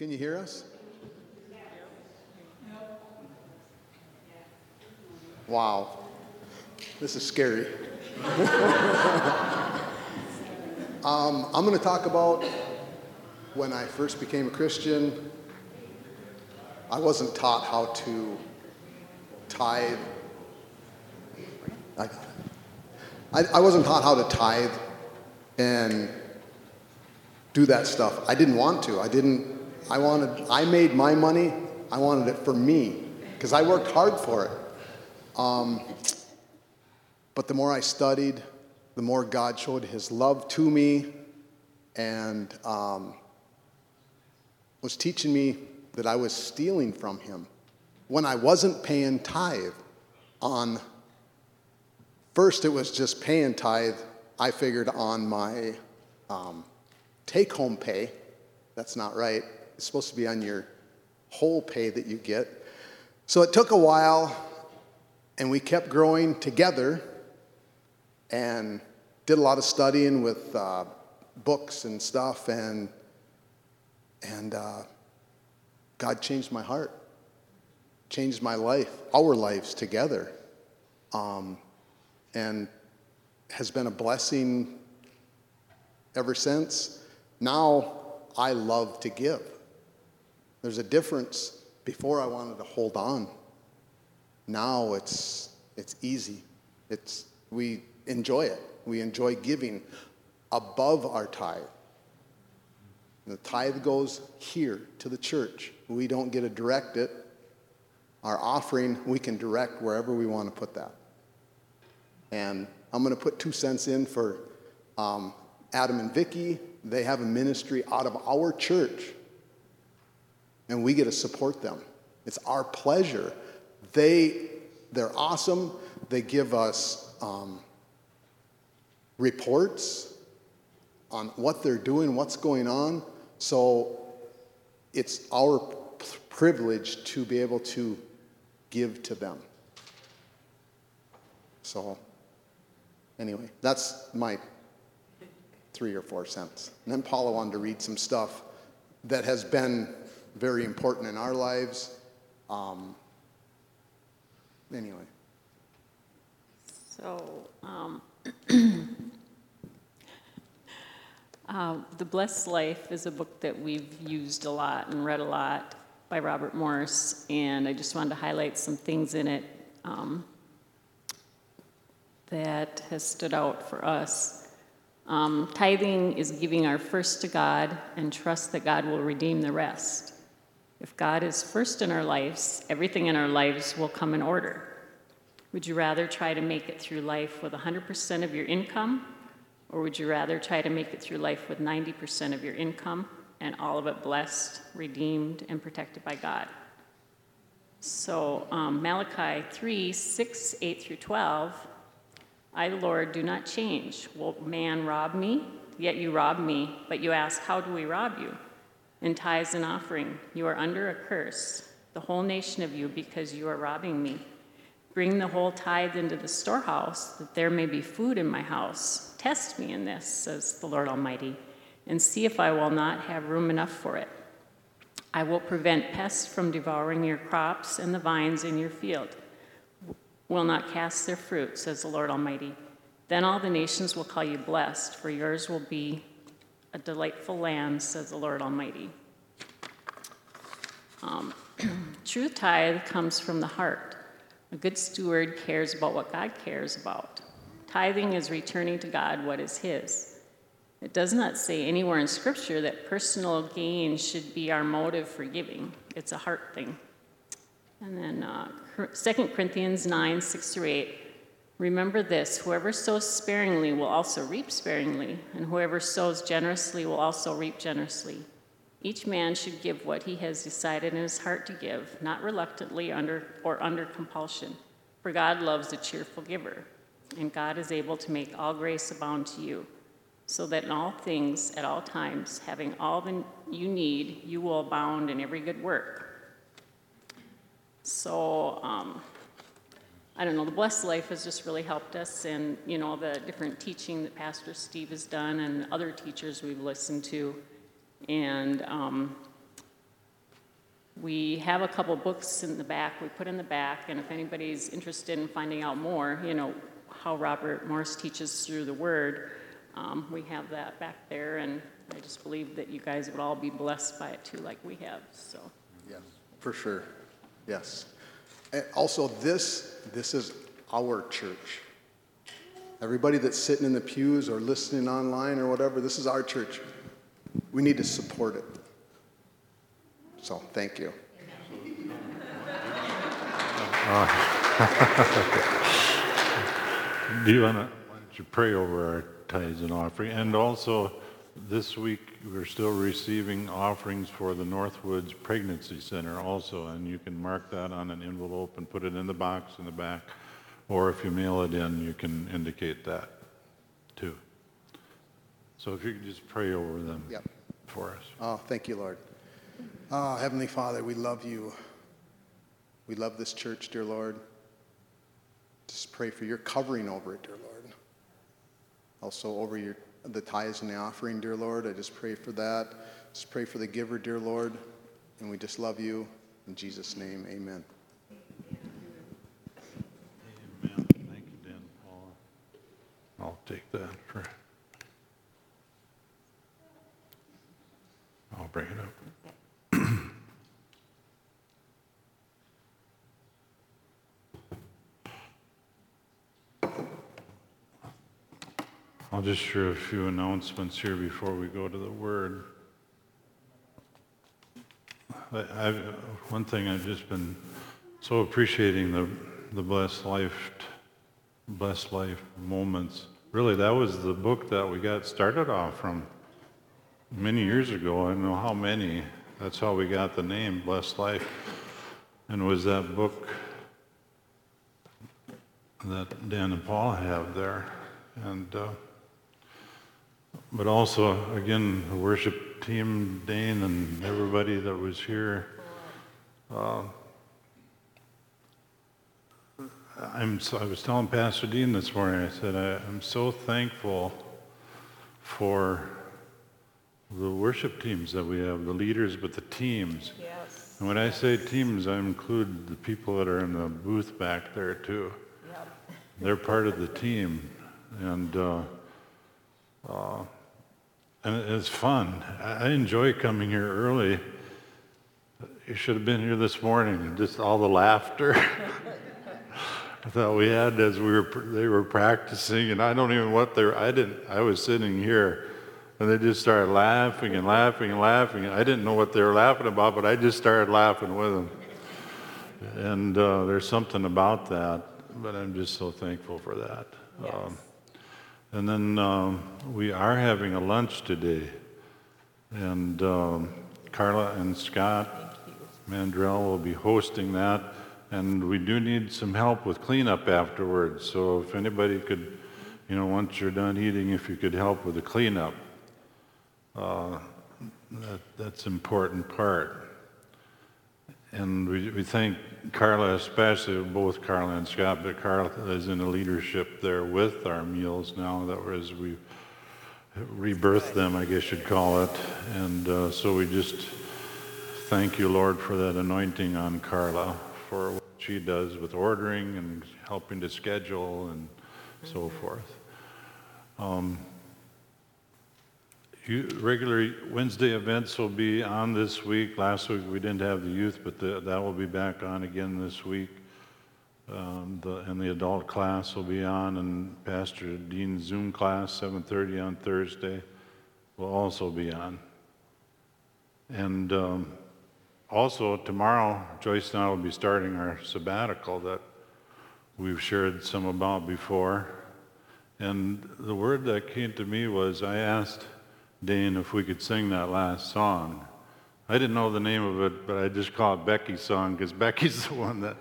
Can you hear us? Wow. This is scary. um, I'm going to talk about when I first became a Christian. I wasn't taught how to tithe. I, I, I wasn't taught how to tithe and do that stuff. I didn't want to. I didn't. I wanted. I made my money. I wanted it for me because I worked hard for it. Um, but the more I studied, the more God showed His love to me, and um, was teaching me that I was stealing from Him when I wasn't paying tithe. On first, it was just paying tithe. I figured on my um, take home pay. That's not right. It's supposed to be on your whole pay that you get. So it took a while, and we kept growing together and did a lot of studying with uh, books and stuff, and, and uh, God changed my heart, changed my life, our lives together, um, and has been a blessing ever since. Now I love to give. There's a difference. Before I wanted to hold on. Now it's it's easy. It's we enjoy it. We enjoy giving above our tithe. The tithe goes here to the church. We don't get to direct it. Our offering, we can direct wherever we want to put that. And I'm going to put two cents in for um, Adam and Vicky they have a ministry out of our church, and we get to support them. It's our pleasure. They, they're awesome. They give us um, reports on what they're doing, what's going on. So it's our privilege to be able to give to them. So, anyway, that's my three or four cents. And then Paula wanted to read some stuff that has been very important in our lives. Um, anyway. So, um, uh, The Blessed Life is a book that we've used a lot and read a lot by Robert Morris, and I just wanted to highlight some things in it um, that has stood out for us. Um, tithing is giving our first to God and trust that God will redeem the rest. If God is first in our lives, everything in our lives will come in order. Would you rather try to make it through life with 100% of your income, or would you rather try to make it through life with 90% of your income and all of it blessed, redeemed, and protected by God? So, um, Malachi 3 6, 8 through 12 I, Lord, do not change. Will man rob me? Yet you rob me. But you ask, How do we rob you? In tithes and offering, you are under a curse, the whole nation of you, because you are robbing me. Bring the whole tithe into the storehouse, that there may be food in my house. Test me in this, says the Lord Almighty, and see if I will not have room enough for it. I will prevent pests from devouring your crops and the vines in your field will not cast their fruit, says the Lord Almighty. Then all the nations will call you blessed, for yours will be a delightful land, says the Lord Almighty. Um, truth tithe comes from the heart. A good steward cares about what God cares about. Tithing is returning to God what is His. It does not say anywhere in Scripture that personal gain should be our motive for giving, it's a heart thing. And then uh, 2 Corinthians 9 6 through 8. Remember this whoever sows sparingly will also reap sparingly, and whoever sows generously will also reap generously. Each man should give what he has decided in his heart to give, not reluctantly under, or under compulsion. For God loves a cheerful giver, and God is able to make all grace abound to you, so that in all things, at all times, having all that you need, you will abound in every good work. So, um, I don't know, the Blessed Life has just really helped us, and you know, the different teaching that Pastor Steve has done and other teachers we've listened to. And um, We have a couple books in the back, we put in the back, and if anybody's interested in finding out more, you know, how Robert Morris teaches through the Word, um, we have that back there, and I just believe that you guys would all be blessed by it too, like we have, so. Yes, for sure. Yes. And also, this, this is our church. Everybody that's sitting in the pews or listening online or whatever, this is our church. We need to support it. So, thank you. Do you want to, pray over our tithes and offering? And also, this week, we're still receiving offerings for the Northwoods Pregnancy Center also, and you can mark that on an envelope and put it in the box in the back. Or if you mail it in, you can indicate that too. So if you could just pray over them Yep. for us. Oh, thank you, Lord. Oh, Heavenly Father, we love you. We love this church, dear Lord. Just pray for your covering over it, dear Lord. Also over your the tithes and the offering, dear Lord. I just pray for that. Just pray for the giver, dear Lord. And we just love you. In Jesus' name, amen. Thank you, Dan Paul. I'll take that for. I'll bring it up. I'll just share a few announcements here before we go to the word. I've, one thing I've just been so appreciating the, the blessed life, blessed life moments. Really, that was the book that we got started off from many years ago. I don't know how many. That's how we got the name Blessed Life. And was that book that Dan and Paul have there. And uh, but also, again, the worship team, Dane, and everybody that was here. Uh, I'm so, I was telling Pastor Dean this morning, I said, I, I'm so thankful for the worship teams that we have, the leaders, but the teams. Yes. And when I say teams, I include the people that are in the booth back there too. Yep. They're part of the team, and uh, uh, and it's fun. I enjoy coming here early. You should have been here this morning. Just all the laughter that we had as we were they were practicing, and I don't even what they were. I didn't. I was sitting here. And they just started laughing and laughing and laughing. I didn't know what they were laughing about, but I just started laughing with them. And uh, there's something about that, but I'm just so thankful for that. Yes. Um, and then um, we are having a lunch today. And um, Carla and Scott Mandrell will be hosting that. And we do need some help with cleanup afterwards. So if anybody could, you know, once you're done eating, if you could help with the cleanup, uh, that, that's important part. And we, we thank Carla, especially both Carla and Scott, but Carla is in the leadership there with our meals now that as we rebirth them, I guess you'd call it. And uh, so we just thank you, Lord, for that anointing on Carla, for what she does with ordering and helping to schedule and so forth. Um, regular Wednesday events will be on this week. Last week we didn't have the youth, but the, that will be back on again this week. Um, the, and the adult class will be on, and Pastor Dean's Zoom class, 7:30 on Thursday, will also be on. And um, also tomorrow, Joyce and I will be starting our sabbatical that we've shared some about before. And the word that came to me was I asked Dane if we could sing that last song. I didn't know the name of it, but I just call it Becky's song because Becky's the one that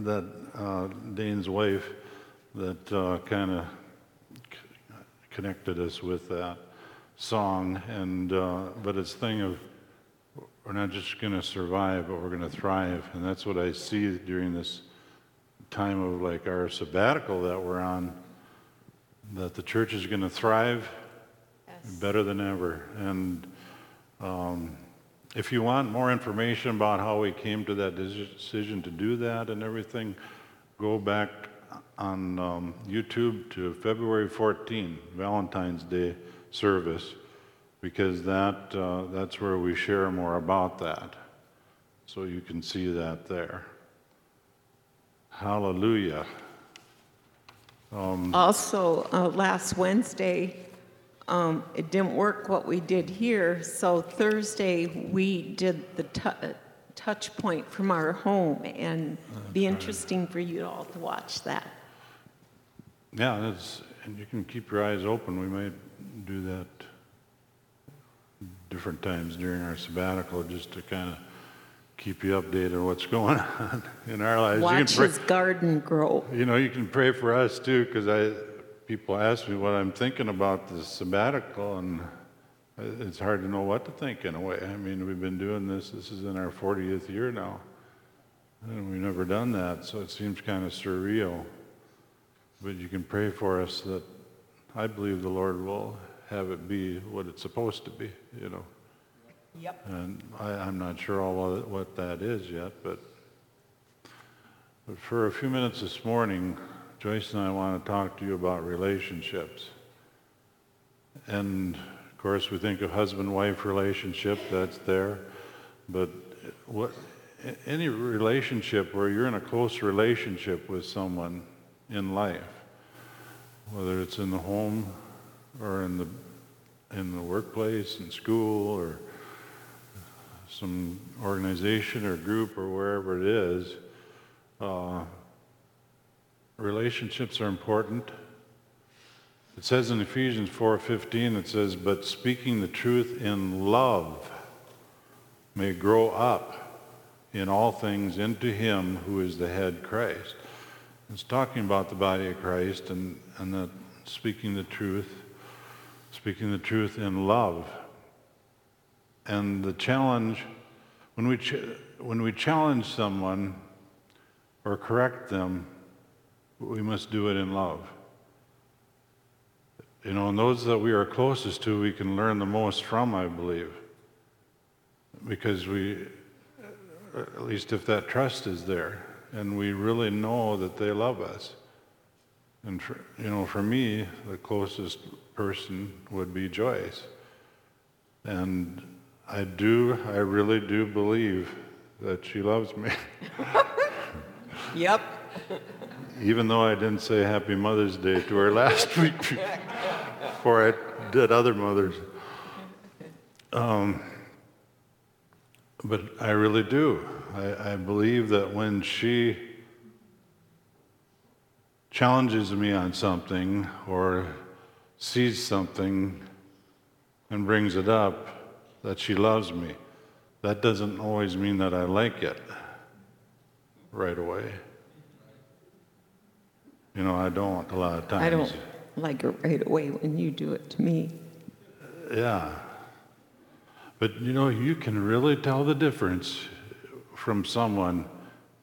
that uh, Dane's wife that uh, kind of c- connected us with that song. And uh, but it's thing of we're not just going to survive, but we're going to thrive, and that's what I see during this time of like our sabbatical that we're on. That the church is going to thrive. Better than ever. And um, if you want more information about how we came to that decision to do that and everything, go back on um, YouTube to February 14, Valentine's Day service, because that, uh, that's where we share more about that. So you can see that there. Hallelujah. Also, uh, last Wednesday, um, it didn't work what we did here, so Thursday, we did the uh, touch point from our home, and be interesting for you all to watch that. Yeah, that's, and you can keep your eyes open. We might do that different times during our sabbatical just to kind of keep you updated on what's going on in our lives. You can Watch pray- his garden grow. You know, you can pray for us too, because I, people ask me what I'm thinking about this sabbatical, and it's hard to know what to think in a way. I mean, we've been doing this, this is in our 40th year now, and we've never done that, so it seems kind of surreal. But you can pray for us that I believe the Lord will have it be what it's supposed to be, you know. Yep. And I, I'm not sure all what that is yet, but, but for a few minutes this morning, Joyce and I want to talk to you about relationships. And of course, we think of husband-wife relationship, that's there. But what, any relationship where you're in a close relationship with someone in life, whether it's in the home or in the, in the workplace, in school, or some organization or group or wherever it is, uh, relationships are important. It says in Ephesians 4:15, it says, "But speaking the truth in love may grow up in all things into him who is the head Christ." It's talking about the body of Christ and, and that speaking the truth, speaking the truth in love. And the challenge, when we, ch- when we challenge someone or correct them, we must do it in love. You know, and those that we are closest to, we can learn the most from, I believe. Because we, at least if that trust is there, and we really know that they love us. And, for, you know, for me, the closest person would be Joyce. And I do, I really do believe that she loves me. Yep. Even though I didn't say Happy Mother's Day to her last week before I did other mothers. Um, but I really do. I, I believe that when she challenges me on something or sees something and brings it up, that she loves me. That doesn't always mean that I like it right away. You know, I don't a lot of times. I don't like it right away when you do it to me. Yeah. But you know, you can really tell the difference from someone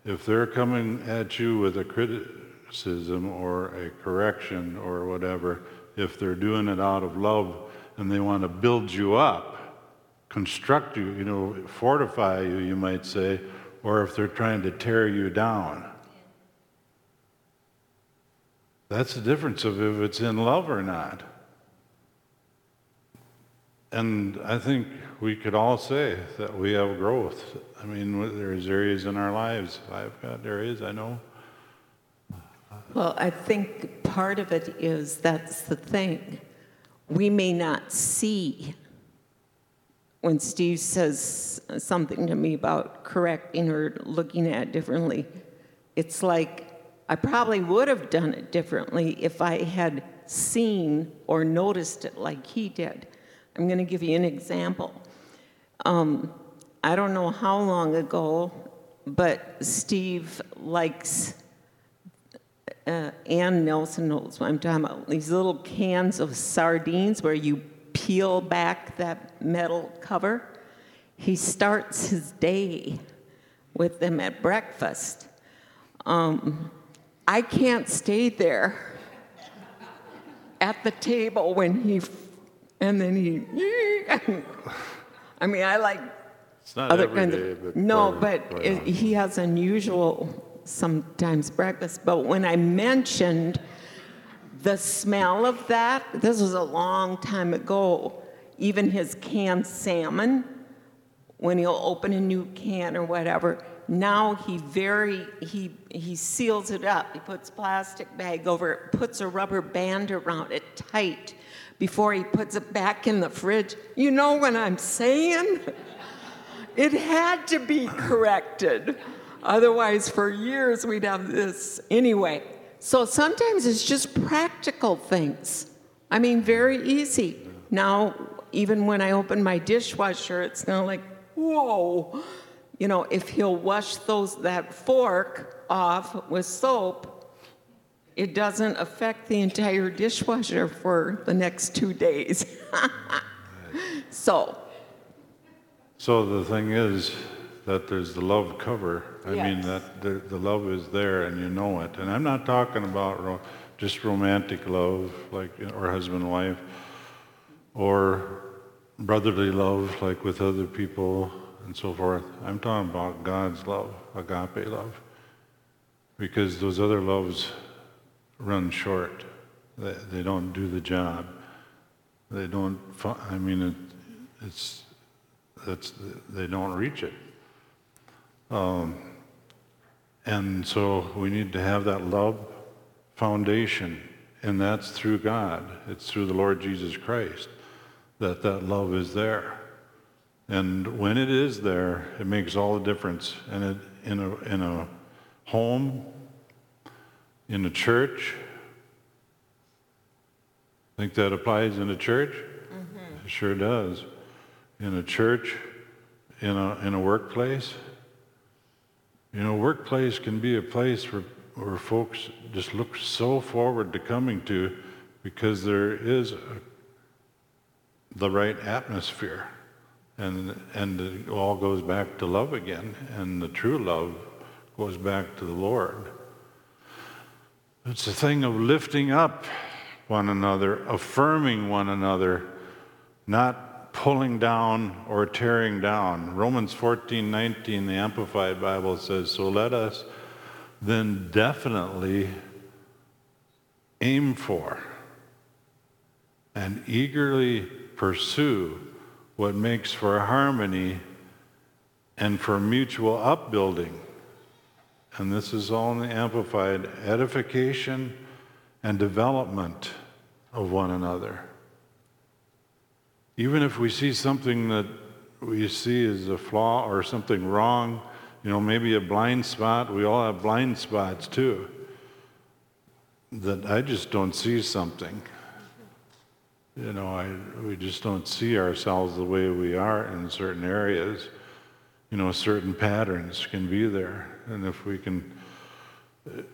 if they're coming at you with a criticism or a correction or whatever, if they're doing it out of love and they want to build you up, construct you, you know, fortify you, you might say, or if they're trying to tear you down. That's the difference of if it's in love or not. And I think we could all say that we have growth. I mean, there's areas in our lives. I've got areas I know. Well, I think part of it is that's the thing. We may not see when Steve says something to me about correcting or looking at it differently. It's like I probably would have done it differently if I had seen or noticed it like he did. I'm going to give you an example. Um, I don't know how long ago, but Steve likes uh, Ann Nelson knows what I'm talking about. These little cans of sardines where you peel back that metal cover. He starts his day with them at breakfast. Um, I can't stay there at the table when he, and then he, I mean, I like It's not other every kinds day, of, but no, but quite it, he has unusual sometimes breakfast. But when I mentioned the smell of that, this was a long time ago. Even his canned salmon, when he'll open a new can or whatever, now he very he he seals it up. He puts plastic bag over it, puts a rubber band around it tight before he puts it back in the fridge. You know what I'm saying? It had to be corrected. Otherwise, for years, we'd have this. Anyway, so sometimes it's just practical things. I mean, very easy. Now, even when I open my dishwasher, it's not like, whoa. You know, if he'll wash those that fork off with soap, it doesn't affect the entire dishwasher for the next two days. so, So the thing is that there's the love cover. I mean, that the, the love is there and you know it. And I'm not talking about ro- just romantic love, like, or husband wife, or brotherly love, like with other people and so forth. I'm talking about God's love, agape love. Because those other loves run short. They, they don't do the job. They don't, I mean, it, it's, that's, they don't reach it. Um, and so we need to have that love foundation, and that's through God. It's through the Lord Jesus Christ that that love is there. And when it is there, it makes all the difference. And it, in, a, in a home, in a church, I think that applies in a church? Mm-hmm. It sure does. In a church, in a, in a workplace. You know, workplace can be a place where, where folks just look so forward to coming to because there is a, the right atmosphere. And, and it all goes back to love again. And the true love goes back to the Lord. It's a thing of lifting up one another, affirming one another, not pulling down or tearing down. Romans 14 19, the Amplified Bible says, So let us then definitely aim for and eagerly pursue what makes for harmony and for mutual upbuilding. And this is all in the Amplified edification and development of one another. Even if we see something that we see as a flaw or something wrong, you know, maybe a blind spot, we all have blind spots too. That I just don't see something. You know, I, we just don't see ourselves the way we are in certain areas. You know, certain patterns can be there. And if we can,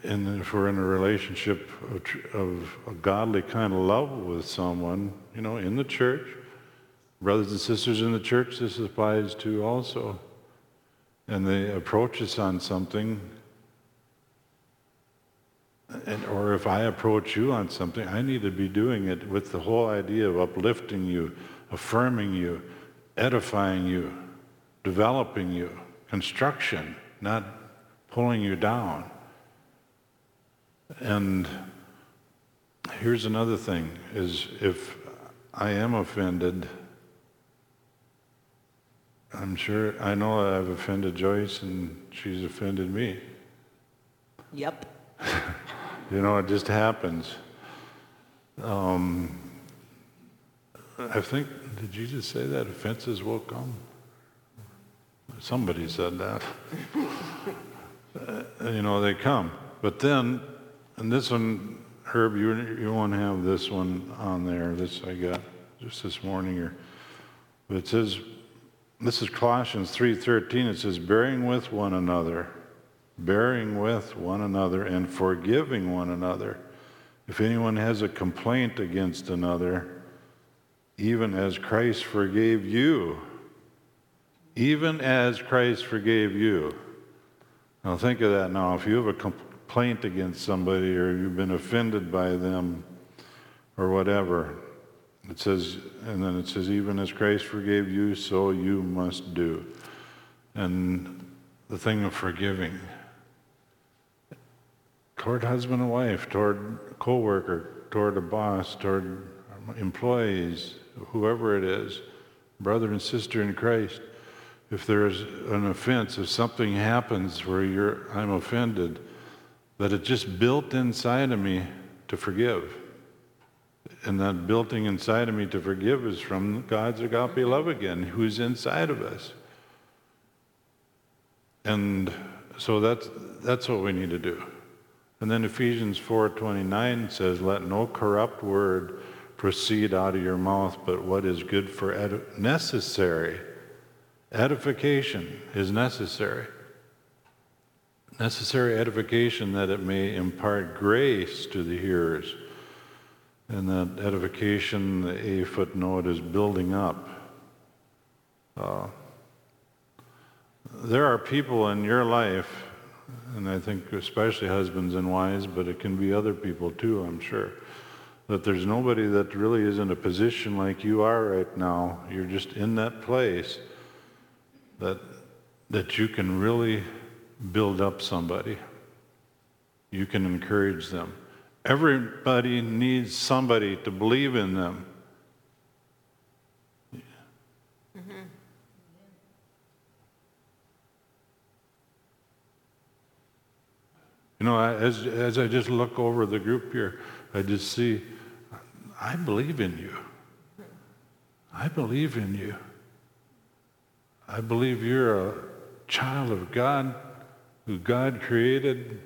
and if we're in a relationship of, of a godly kind of love with someone, you know, in the church, brothers and sisters in the church, this applies to also. And they approach us on something, and, or if I approach you on something, I need to be doing it with the whole idea of uplifting you, affirming you, edifying you, developing you, construction, not pulling you down. And here's another thing is if I am offended, I'm sure I know I've offended Joyce and she's offended me. yep. You know, it just happens. Um, I think, did Jesus say that? Offenses will come? Somebody said that. Uh, you know, they come. But then, and this one, Herb, you, you want to have this one on there. This I got just this morning here. But it says, this is Colossians 3.13. It says, bearing with one another bearing with one another and forgiving one another. If anyone has a complaint against another, even as Christ forgave you, even as Christ forgave you. Now think of that now. If you have a complaint against somebody or you've been offended by them or whatever, it says, and then it says, even as Christ forgave you, so you must do. and the thing of forgiving toward husband and wife, toward coworker, toward a boss, toward employees, whoever it is, brother and sister in Christ. If there's an offense, if something happens where you're, I'm offended, that it just built inside of me to forgive. And that building inside of me to forgive is from God's agape love again, who's inside of us. And so that's, that's what we need to do. And then Ephesians 4:29 says, "Let no corrupt word proceed out of your mouth, but what is good for edi- necessary edification is necessary. Necessary edification that it may impart grace to the hearers." And that edification, the A footnote, is building up. Uh, there are people in your life and I think especially husbands and wives, but it can be other people too, I'm sure. That there's nobody that really is in a position like you are right now. You're just in that place that that you can really build up somebody. You can encourage them. Everybody needs somebody to believe in them. You know, as, as I just look over the group here, I just see, I believe in you. I believe in you. I believe you're a child of God who God created,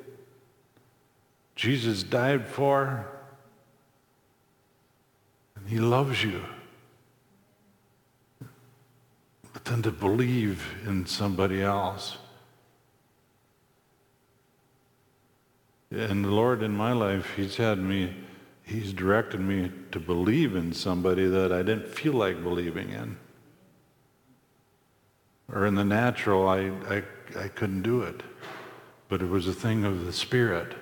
Jesus died for, and He loves you. But then to believe in somebody else. And the Lord in my life, He's had me, He's directed me to believe in somebody that I didn't feel like believing in. Or in the natural, I, I, I couldn't do it. But it was a thing of the Spirit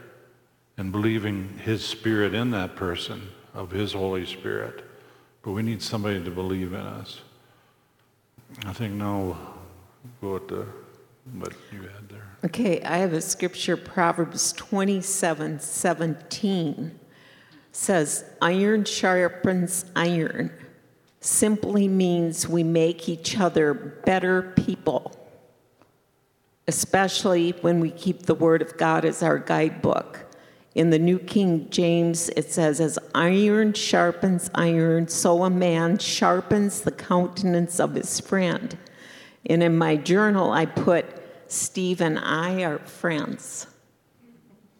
and believing His Spirit in that person, of His Holy Spirit. But we need somebody to believe in us. I think now go to what you had there. Okay, I have a scripture, Proverbs 27 17 says, Iron sharpens iron, simply means we make each other better people, especially when we keep the Word of God as our guidebook. In the New King James, it says, As iron sharpens iron, so a man sharpens the countenance of his friend. And in my journal, I put, Steve and I are friends.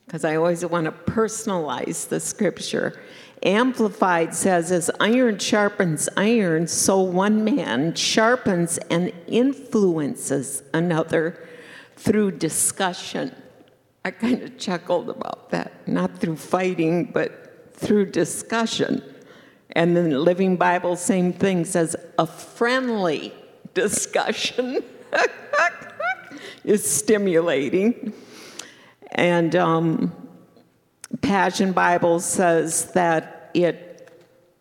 Because I always want to personalize the scripture. Amplified says, As iron sharpens iron, so one man sharpens and influences another through discussion. I kind of chuckled about that. Not through fighting, but through discussion. And then Living Bible, same thing, says, A friendly discussion. is stimulating. And um, Passion Bible says that it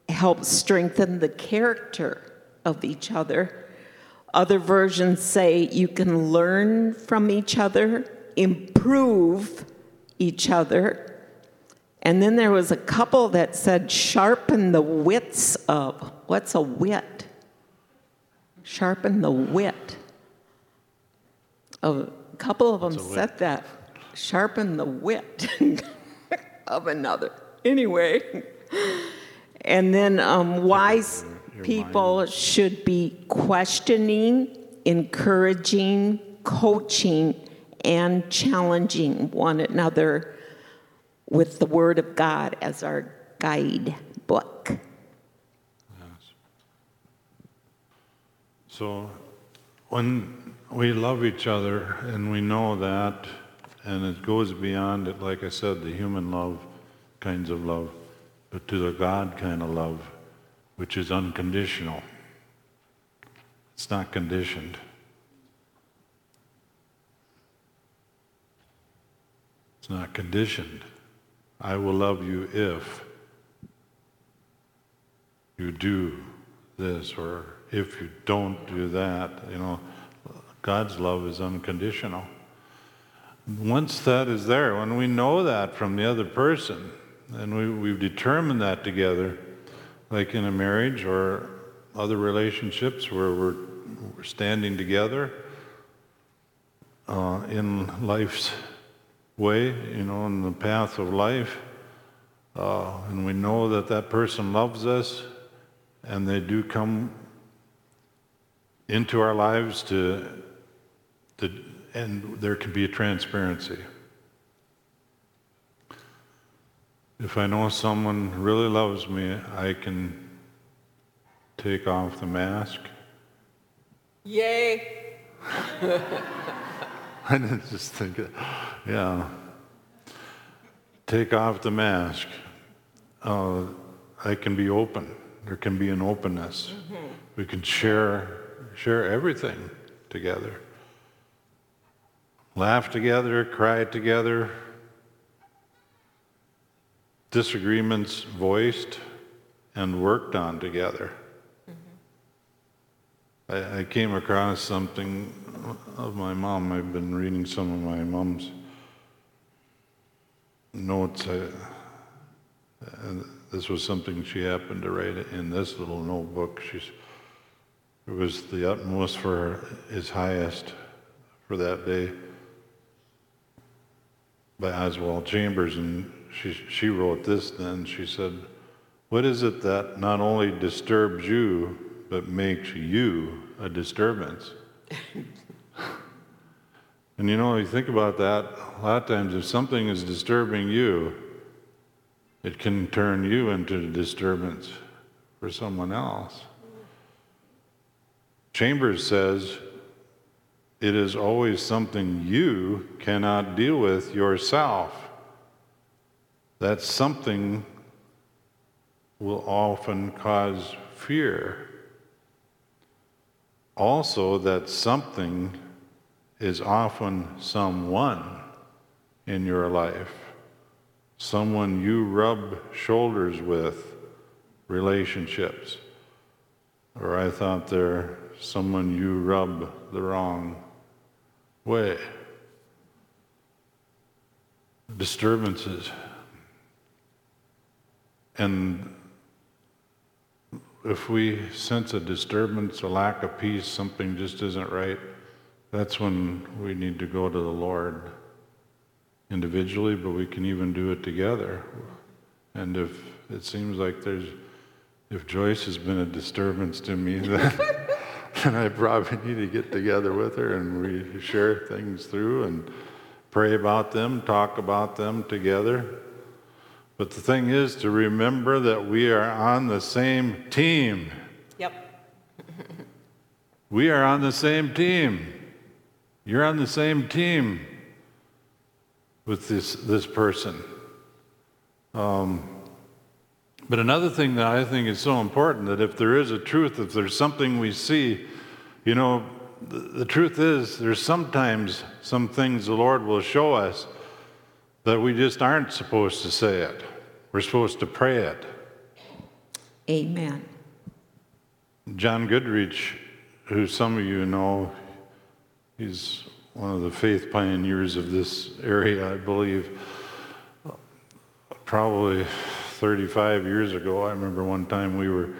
helps strengthen the character of each other. Other versions say you can learn from each other, improve each other. And then there was a couple that said sharpen the wits of. What's a wit? Sharpen the wit. A couple of them What's a wit? said that. Sharpen the wit of another. Anyway. And then um, wise your people should be questioning, encouraging, coaching, and challenging one another with the Word of God as our guidebook. So when we love each other and we know that, and it goes beyond it, like I said, the human love kinds of love, but to the God kind of love, which is unconditional. It's not conditioned. It's not conditioned. I will love you if you do this or if you don't do that, you know, God's love is unconditional. Once that is there, when we know that from the other person, and we, we've determined that together, like in a marriage or other relationships where we're, we're standing together uh, in life's way, you know, in the path of life, uh, and we know that that person loves us, and they do come into our lives to, to and there can be a transparency. If I know someone really loves me, I can take off the mask. Yay! I didn't just think, yeah. Take off the mask. Uh, I can be open. There can be an openness. Mm-hmm. We can share share everything together. Laugh together, cry together, disagreements voiced and worked on together. Mm-hmm. I, I, came across something of my mom. I've been reading some of my mom's notes. I, this was something she happened to write in this little notebook. She's, it was the utmost for his highest for that day by Oswald Chambers, and she, she wrote this then. She said, What is it that not only disturbs you, but makes you a disturbance? and you know, you think about that, a lot of times if something is disturbing you, it can turn you into a disturbance for someone else. Chambers says, it is always something you cannot deal with yourself. That something will often cause fear. Also, that something is often someone in your life, someone you rub shoulders with, relationships. Or I thought there, someone you rub the wrong way. Disturbances. And if we sense a disturbance, a lack of peace, something just isn't right, that's when we need to go to the Lord individually, but we can even do it together. And if it seems like there's, if Joyce has been a disturbance to me, then and I probably need to get together with her and we share things through and pray about them, talk about them together. But the thing is to remember that we are on the same team. Yep. we are on the same team. You're on the same team with this, this person. Um, but another thing that I think is so important that if there is a truth, if there's something we see, you know, the, the truth is there's sometimes some things the Lord will show us that we just aren't supposed to say it. We're supposed to pray it. Amen. John Goodrich, who some of you know, he's one of the faith pioneers of this area, I believe. Probably 35 years ago, I remember one time we were,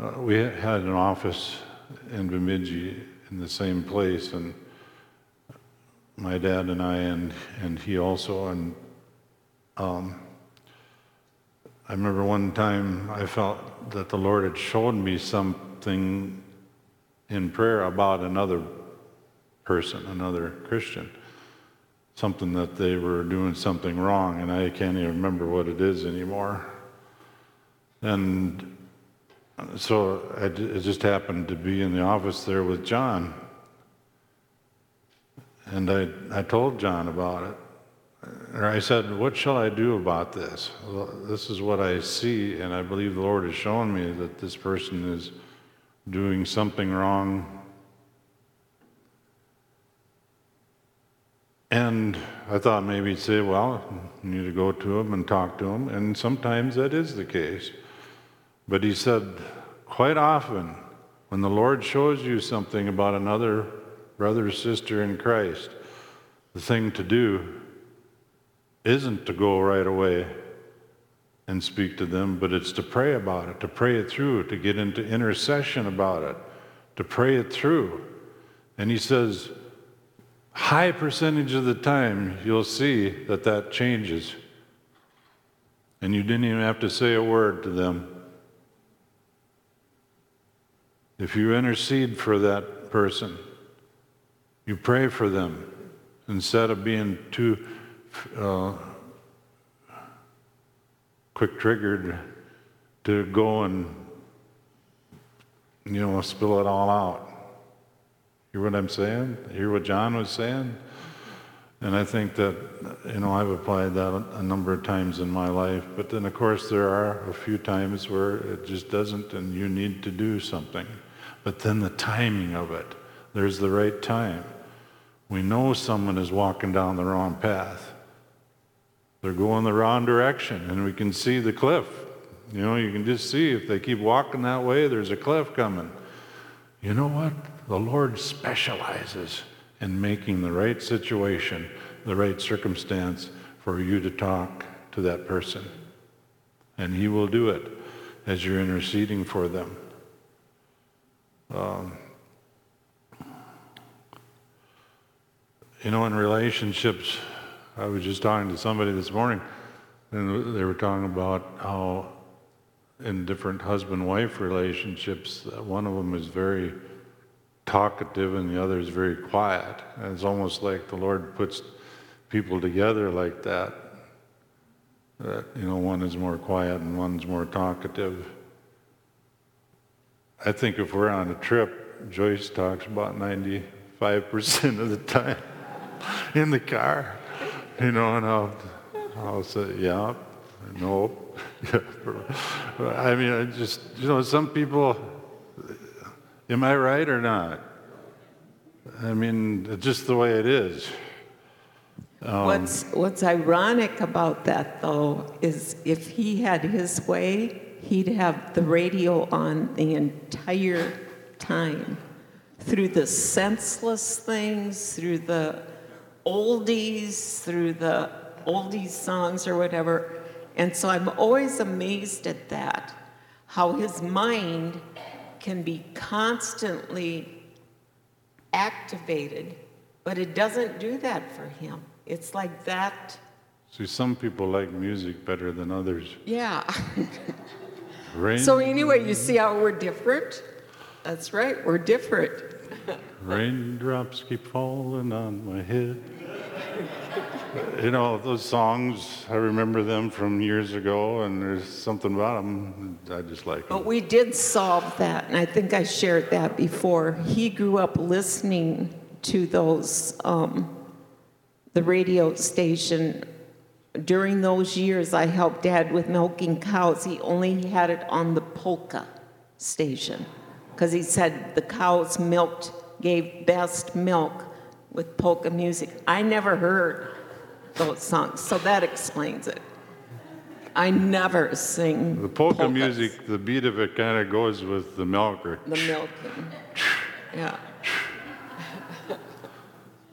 uh, we had an office in Bemidji in the same place, and my dad and I, and, and he also, and um, I remember one time I felt that the Lord had shown me something in prayer about another person, another Christian something that they were doing something wrong, and I can't even remember what it is anymore. And so I, it just happened to be in the office there with John. And I, I told John about it. Or I said, What shall I do about this? This is what I see, and I believe the Lord has shown me that this person is doing something wrong And I thought maybe he'd say, well, you need to go to him and talk to him. And sometimes that is the case. But he said, quite often, when the Lord shows you something about another brother or sister in Christ, the thing to do isn't to go right away and speak to them, but it's to pray about it, to pray it through, to get into intercession about it, to pray it through. And he says, high percentage of the time, you'll see that that changes. And you didn't even have to say a word to them. If you intercede for that person, you pray for them instead of being too uh, quick triggered to go and, you know, spill it all out. Hear what I'm saying? Hear what John was saying? And I think that, you know, I've applied that a number of times in my life. But then, of course, there are a few times where it just doesn't, and you need to do something. But then the timing of it, there's the right time. We know someone is walking down the wrong path. They're going the wrong direction, and we can see the cliff. You know, you can just see if they keep walking that way, there's a cliff coming. You know what? The Lord specializes in making the right situation, the right circumstance for you to talk to that person. And He will do it as you're interceding for them. Um, you know, in relationships, I was just talking to somebody this morning, and they were talking about how in different husband wife relationships, one of them is very talkative and the other is very quiet. And it's almost like the Lord puts people together like that. That, you know, one is more quiet and one's more talkative. I think if we're on a trip, Joyce talks about 95% of the time in the car, you know, and I'll, I'll say, yeah, no. I mean, I just, you know, some people, Am I right or not? I mean, just the way it is. Um, What's, what's ironic about that, though, is if he had his way, he'd have the radio on the entire time through the senseless things, through the oldies, through the oldies songs or whatever. And so I'm always amazed at that, how his mind can be constantly activated, but it doesn't do that for him. It's like that. See, some people like music better than others. Yeah. Rain, so, anyway, you see how we're different? That's right, we're different. Raindrops keep falling on my head. you know, those songs, I remember them from years ago, and there's something about them I just like. But we did solve that, and I think I shared that before. He grew up listening to those, um, the radio station. During those years, I helped Dad with milking cows. He only had it on the polka station because he said the cows milked, gave best milk with polka music. I never heard those songs, so that explains it. I never sing the polka polkas. music. The beat of it kind of goes with the milker. The milking, yeah.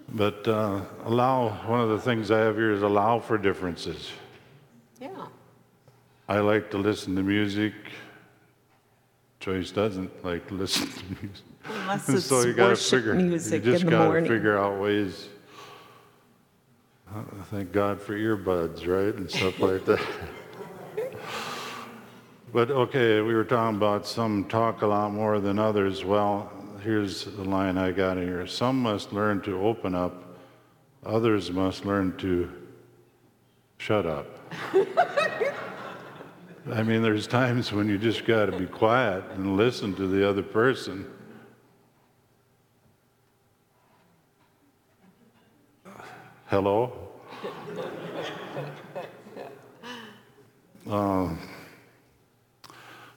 But uh, allow, one of the things I have here is allow for differences. Yeah. I like to listen to music. Joyce doesn't like to listen to music. Unless it's so you gotta worship figure, music you just in the gotta morning. figure out ways. Thank God for earbuds, right, and stuff like that. But okay, we were talking about some talk a lot more than others. Well, here's the line I got here. Some must learn to open up, others must learn to shut up. I mean, there's times when you just got to be quiet and listen to the other person. Hello? Um,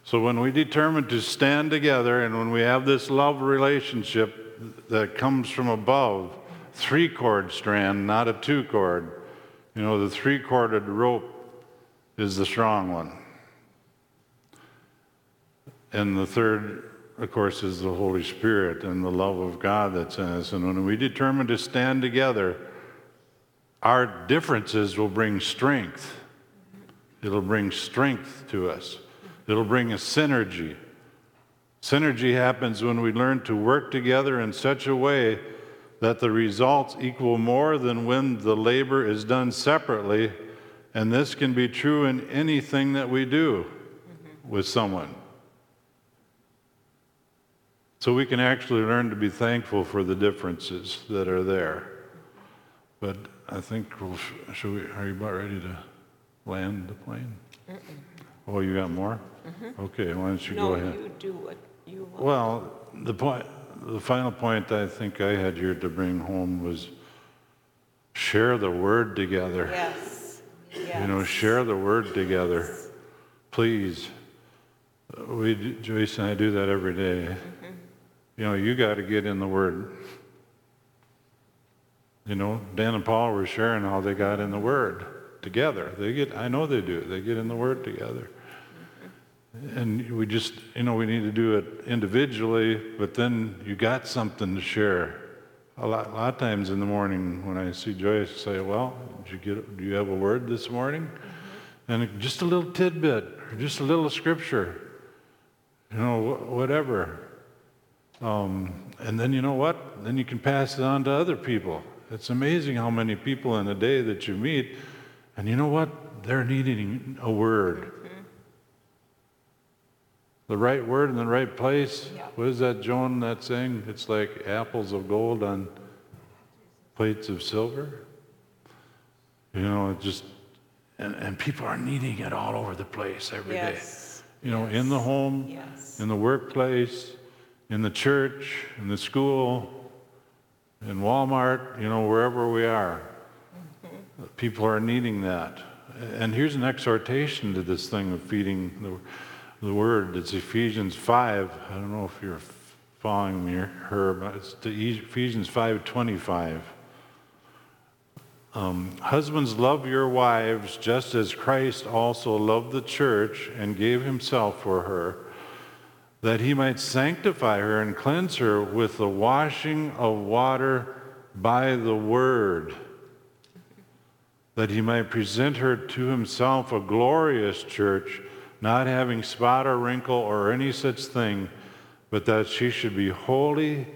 so when we determine to stand together and when we have this love relationship that comes from above, three cord strand, not a two cord, you know, the three corded rope is the strong one. And the third of course, is the Holy Spirit and the love of God that's in us. And when we determine to stand together, our differences will bring strength. It'll bring strength to us, it'll bring a synergy. Synergy happens when we learn to work together in such a way that the results equal more than when the labor is done separately. And this can be true in anything that we do with someone. So we can actually learn to be thankful for the differences that are there. But I think, we'll, should we, are you about ready to land the plane? Oh, you got more? Mm-hmm. Okay, why don't you no, go ahead? No, you do what you want. Well, the point, the final point I think I had here to bring home was share the word together. Yes. yes. You know, share the word together. Please. We, Joyce and I do that every day. Mm-hmm. You know, you got to get in the Word. You know, Dan and Paul were sharing how they got in the Word together. They get, I know they do. They get in the Word together. And we just, you know, we need to do it individually, but then you got something to share. A lot, a lot of times in the morning when I see Joyce I say, well, did you get, do you have a word this morning? Mm-hmm. And just a little tidbit, or just a little scripture, you know, whatever. Um, and then you know what? Then you can pass it on to other people. It's amazing how many people in a day that you meet, and you know what? They're needing a word. Mm-hmm. The right word in the right place. Yeah. What is that, Joan, that saying? It's like apples of gold on plates of silver. You know, it just, and, and people are needing it all over the place every yes. day. You know, yes. in the home, yes. in the workplace, in the church, in the school, in Walmart, you know, wherever we are. Mm-hmm. People are needing that. And here's an exhortation to this thing of feeding the, the word. It's Ephesians 5. I don't know if you're following me or her, but it's Ephesians 5.25. Um, Husbands, love your wives just as Christ also loved the church and gave himself for her that he might sanctify her and cleanse her with the washing of water by the word, that he might present her to himself a glorious church, not having spot or wrinkle or any such thing, but that she should be holy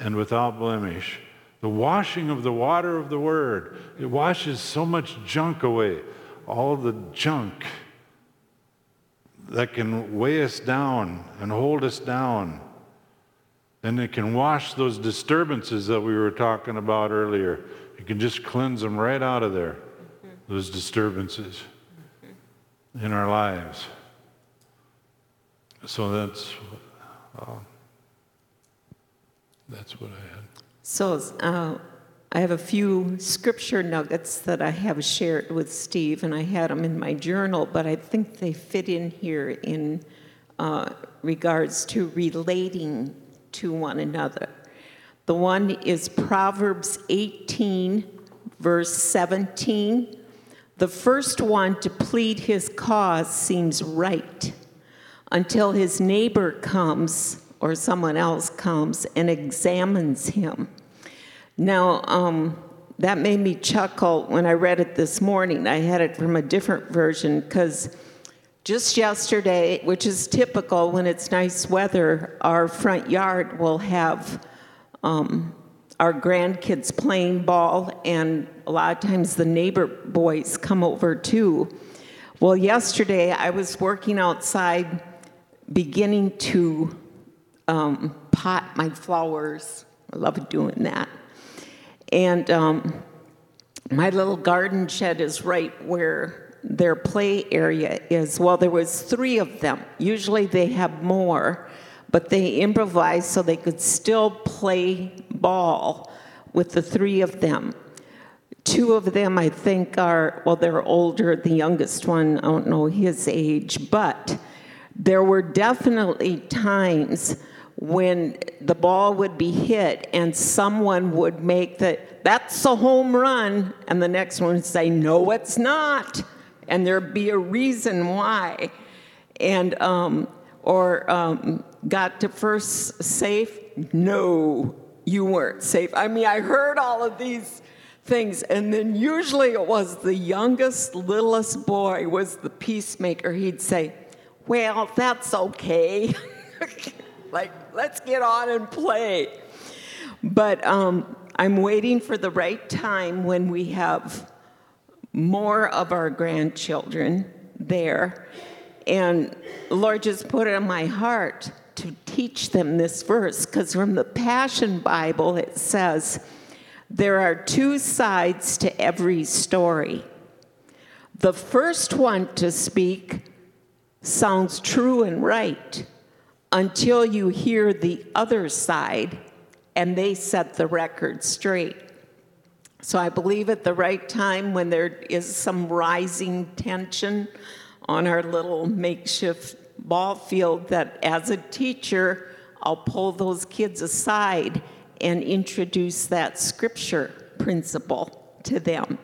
and without blemish. The washing of the water of the word, it washes so much junk away, all the junk that can weigh us down and hold us down. And it can wash those disturbances that we were talking about earlier. It can just cleanse them right out of there, mm-hmm. those disturbances mm-hmm. in our lives. So that's, uh, that's what I had. So, uh, I have a few scripture nuggets that I have shared with Steve, and I had them in my journal, but I think they fit in here in uh, regards to relating to one another. The one is Proverbs 18, verse 17. The first one to plead his cause seems right until his neighbor comes or someone else comes and examines him. Now, um, that made me chuckle when I read it this morning. I had it from a different version because just yesterday, which is typical when it's nice weather, our front yard will have um, our grandkids playing ball, and a lot of times the neighbor boys come over too. Well, yesterday I was working outside, beginning to um, pot my flowers. I love doing that. And um, my little garden shed is right where their play area is. Well, there was three of them. Usually they have more, but they improvised so they could still play ball with the three of them. Two of them, I think, are, well, they're older. The youngest one, I don't know his age, but there were definitely times when the ball would be hit and someone would make the that's a home run and the next one would say no it's not and there'd be a reason why and um, or um, got to first safe. No, you weren't safe. I mean, I heard all of these things, and then usually it was the youngest, littlest boy was the peacemaker. He'd say, "Well, that's okay." like, let's get on and play. But um, I'm waiting for the right time when we have more of our grandchildren there. And Lord just put it on my heart to teach them this verse because from the Passion Bible it says, There are two sides to every story. The first one to speak sounds true and right until you hear the other side and they set the record straight. So I believe at the right time when there is some rising tension on our little makeshift ball field that as a teacher I'll pull those kids aside and introduce that scripture principle to them.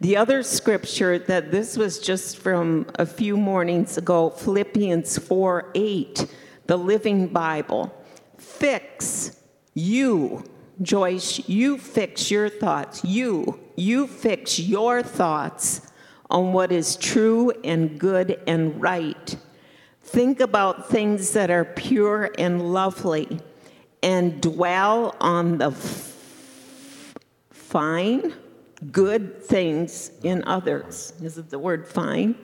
The other scripture that this was just from a few mornings ago, Philippians 4 8, the Living Bible. Fix you, Joyce, you fix your thoughts. You, you fix your thoughts on what is true and good and right. Think about things that are pure and lovely and dwell on the f- fine, good things in others. Is it the word fine?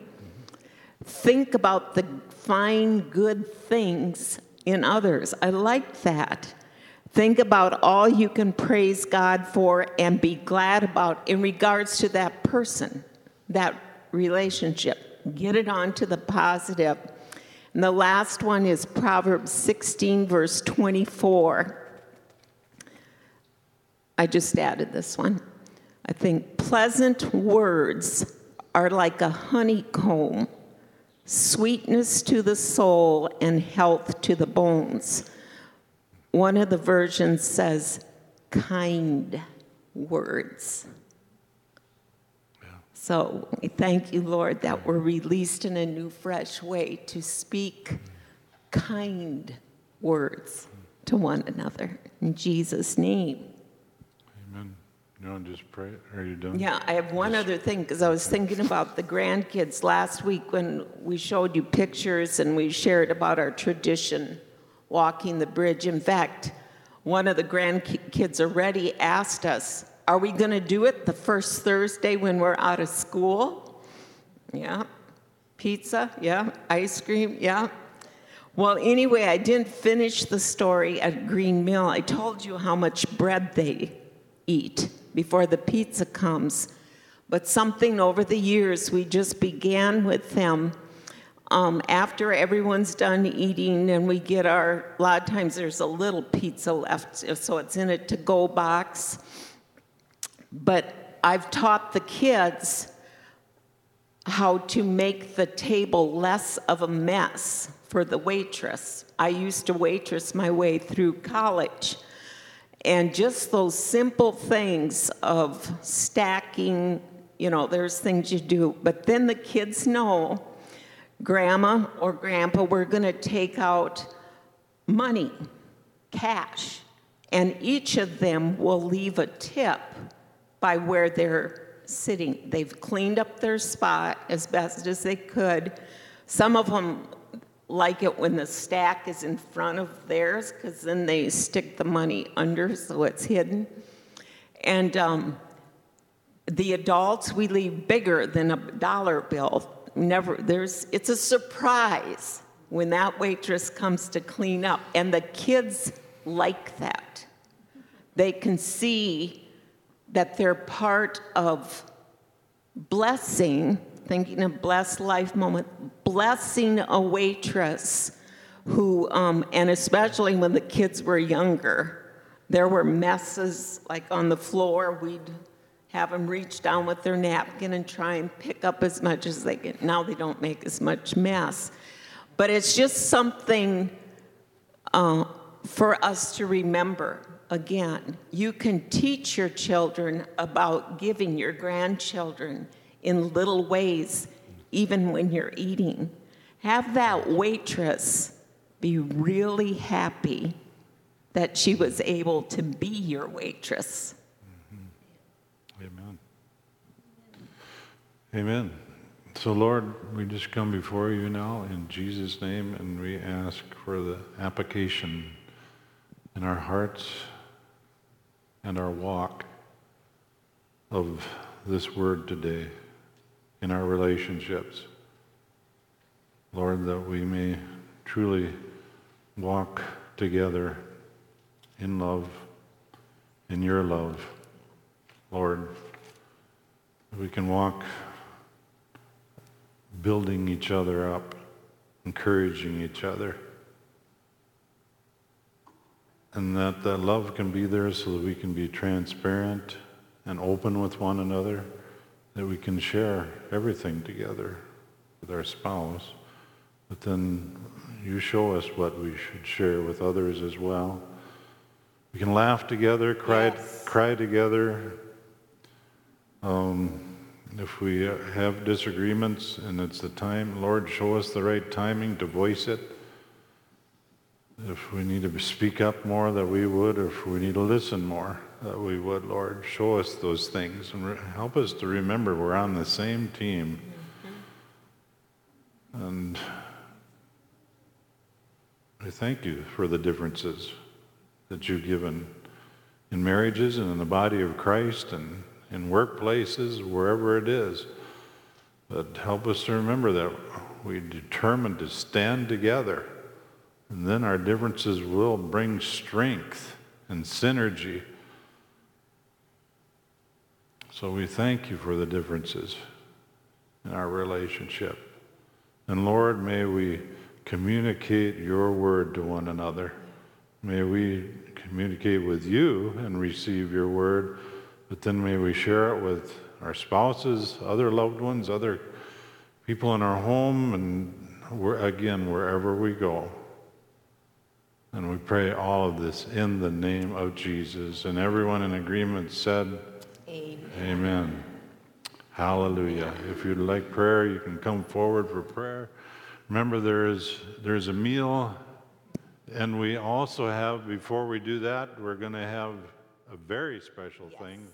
Think about the fine, good things in others. I like that. Think about all you can praise God for and be glad about in regards to that person, that relationship. Get it on to the positive. And the last one is Proverbs 16, verse 24. I just added this one. I think pleasant words are like a honeycomb, sweetness to the soul and health to the bones. One of the versions says, kind words. So we thank you, Lord, that we're released in a new, fresh way to speak kind words to one another. In Jesus' name. Amen. You want to just pray? Are you done? Yeah, I have one other thing because I was thinking about the grandkids last week when we showed you pictures and we shared about our tradition walking the bridge. In fact, one of the grandkids already asked us, Are we going to do it the first Thursday when we're out of school? Yeah. Pizza? Yeah. Ice cream? Yeah. Well, anyway, I didn't finish the story at Green Mill. I told you how much bread they eat before the pizza comes. But something over the years, we just began with them um, after everyone's done eating and we get our, a lot of times there's a little pizza left, so it's in a to go box. But I've taught the kids how to make the table less of a mess for the waitress. I used to waitress my way through college. And just those simple things of stacking, you know, there's things you do, but then the kids know grandma or grandpa, we're going to take out money, cash, and each of them will leave a tip by where they're sitting. They've cleaned up their spot as best as they could. Some of them like it when the stack is in front of theirs because then they stick the money under so it's hidden. And um, the adults, we leave bigger than a dollar bill never there's it's a surprise when that waitress comes to clean up and the kids like that they can see that they're part of blessing thinking of blessed life moment blessing a waitress who um, and especially when the kids were younger there were messes like on the floor we'd have them reach down with their napkin and try and pick up as much as they can. Now they don't make as much mess. But it's just something uh, for us to remember. Again, you can teach your children about giving your grandchildren in little ways, even when you're eating. Have that waitress be really happy that she was able to be your waitress. Mm-hmm. Amen. Amen. So, Lord, we just come before you now in Jesus' name and we ask for the application in our hearts and our walk of this word today in our relationships. Lord, that we may truly walk together in love, in your love. Lord, we can walk building each other up, encouraging each other. And that that love can be there so that we can be transparent and open with one another, that we can share everything together with our spouse. But then you show us what we should share with others as well. We can laugh together, cry, Yes. cry together. Um, if we have disagreements and it's the time, Lord, show us the right timing to voice it. If we need to speak up more, that we would. If we need to listen more, that we would, Lord. Show us those things and re- help us to remember we're on the same team. Mm-hmm. And I thank you for the differences that you've given in marriages and in the body of Christ and in workplaces, wherever it is. But help us to remember that we determined to stand together, and then our differences will bring strength and synergy. So we thank you for the differences in our relationship. And Lord, may we communicate your word to one another. May we communicate with you and receive your word, but then may we share it with our spouses, other loved ones, other people in our home, and where, again, wherever we go. And we pray all of this in the name of Jesus. And everyone in agreement said, Amen. Hallelujah. If you'd like prayer, you can come forward for prayer. Remember, there is there's a meal, and we also have, before we do that, we're going to have a very special thing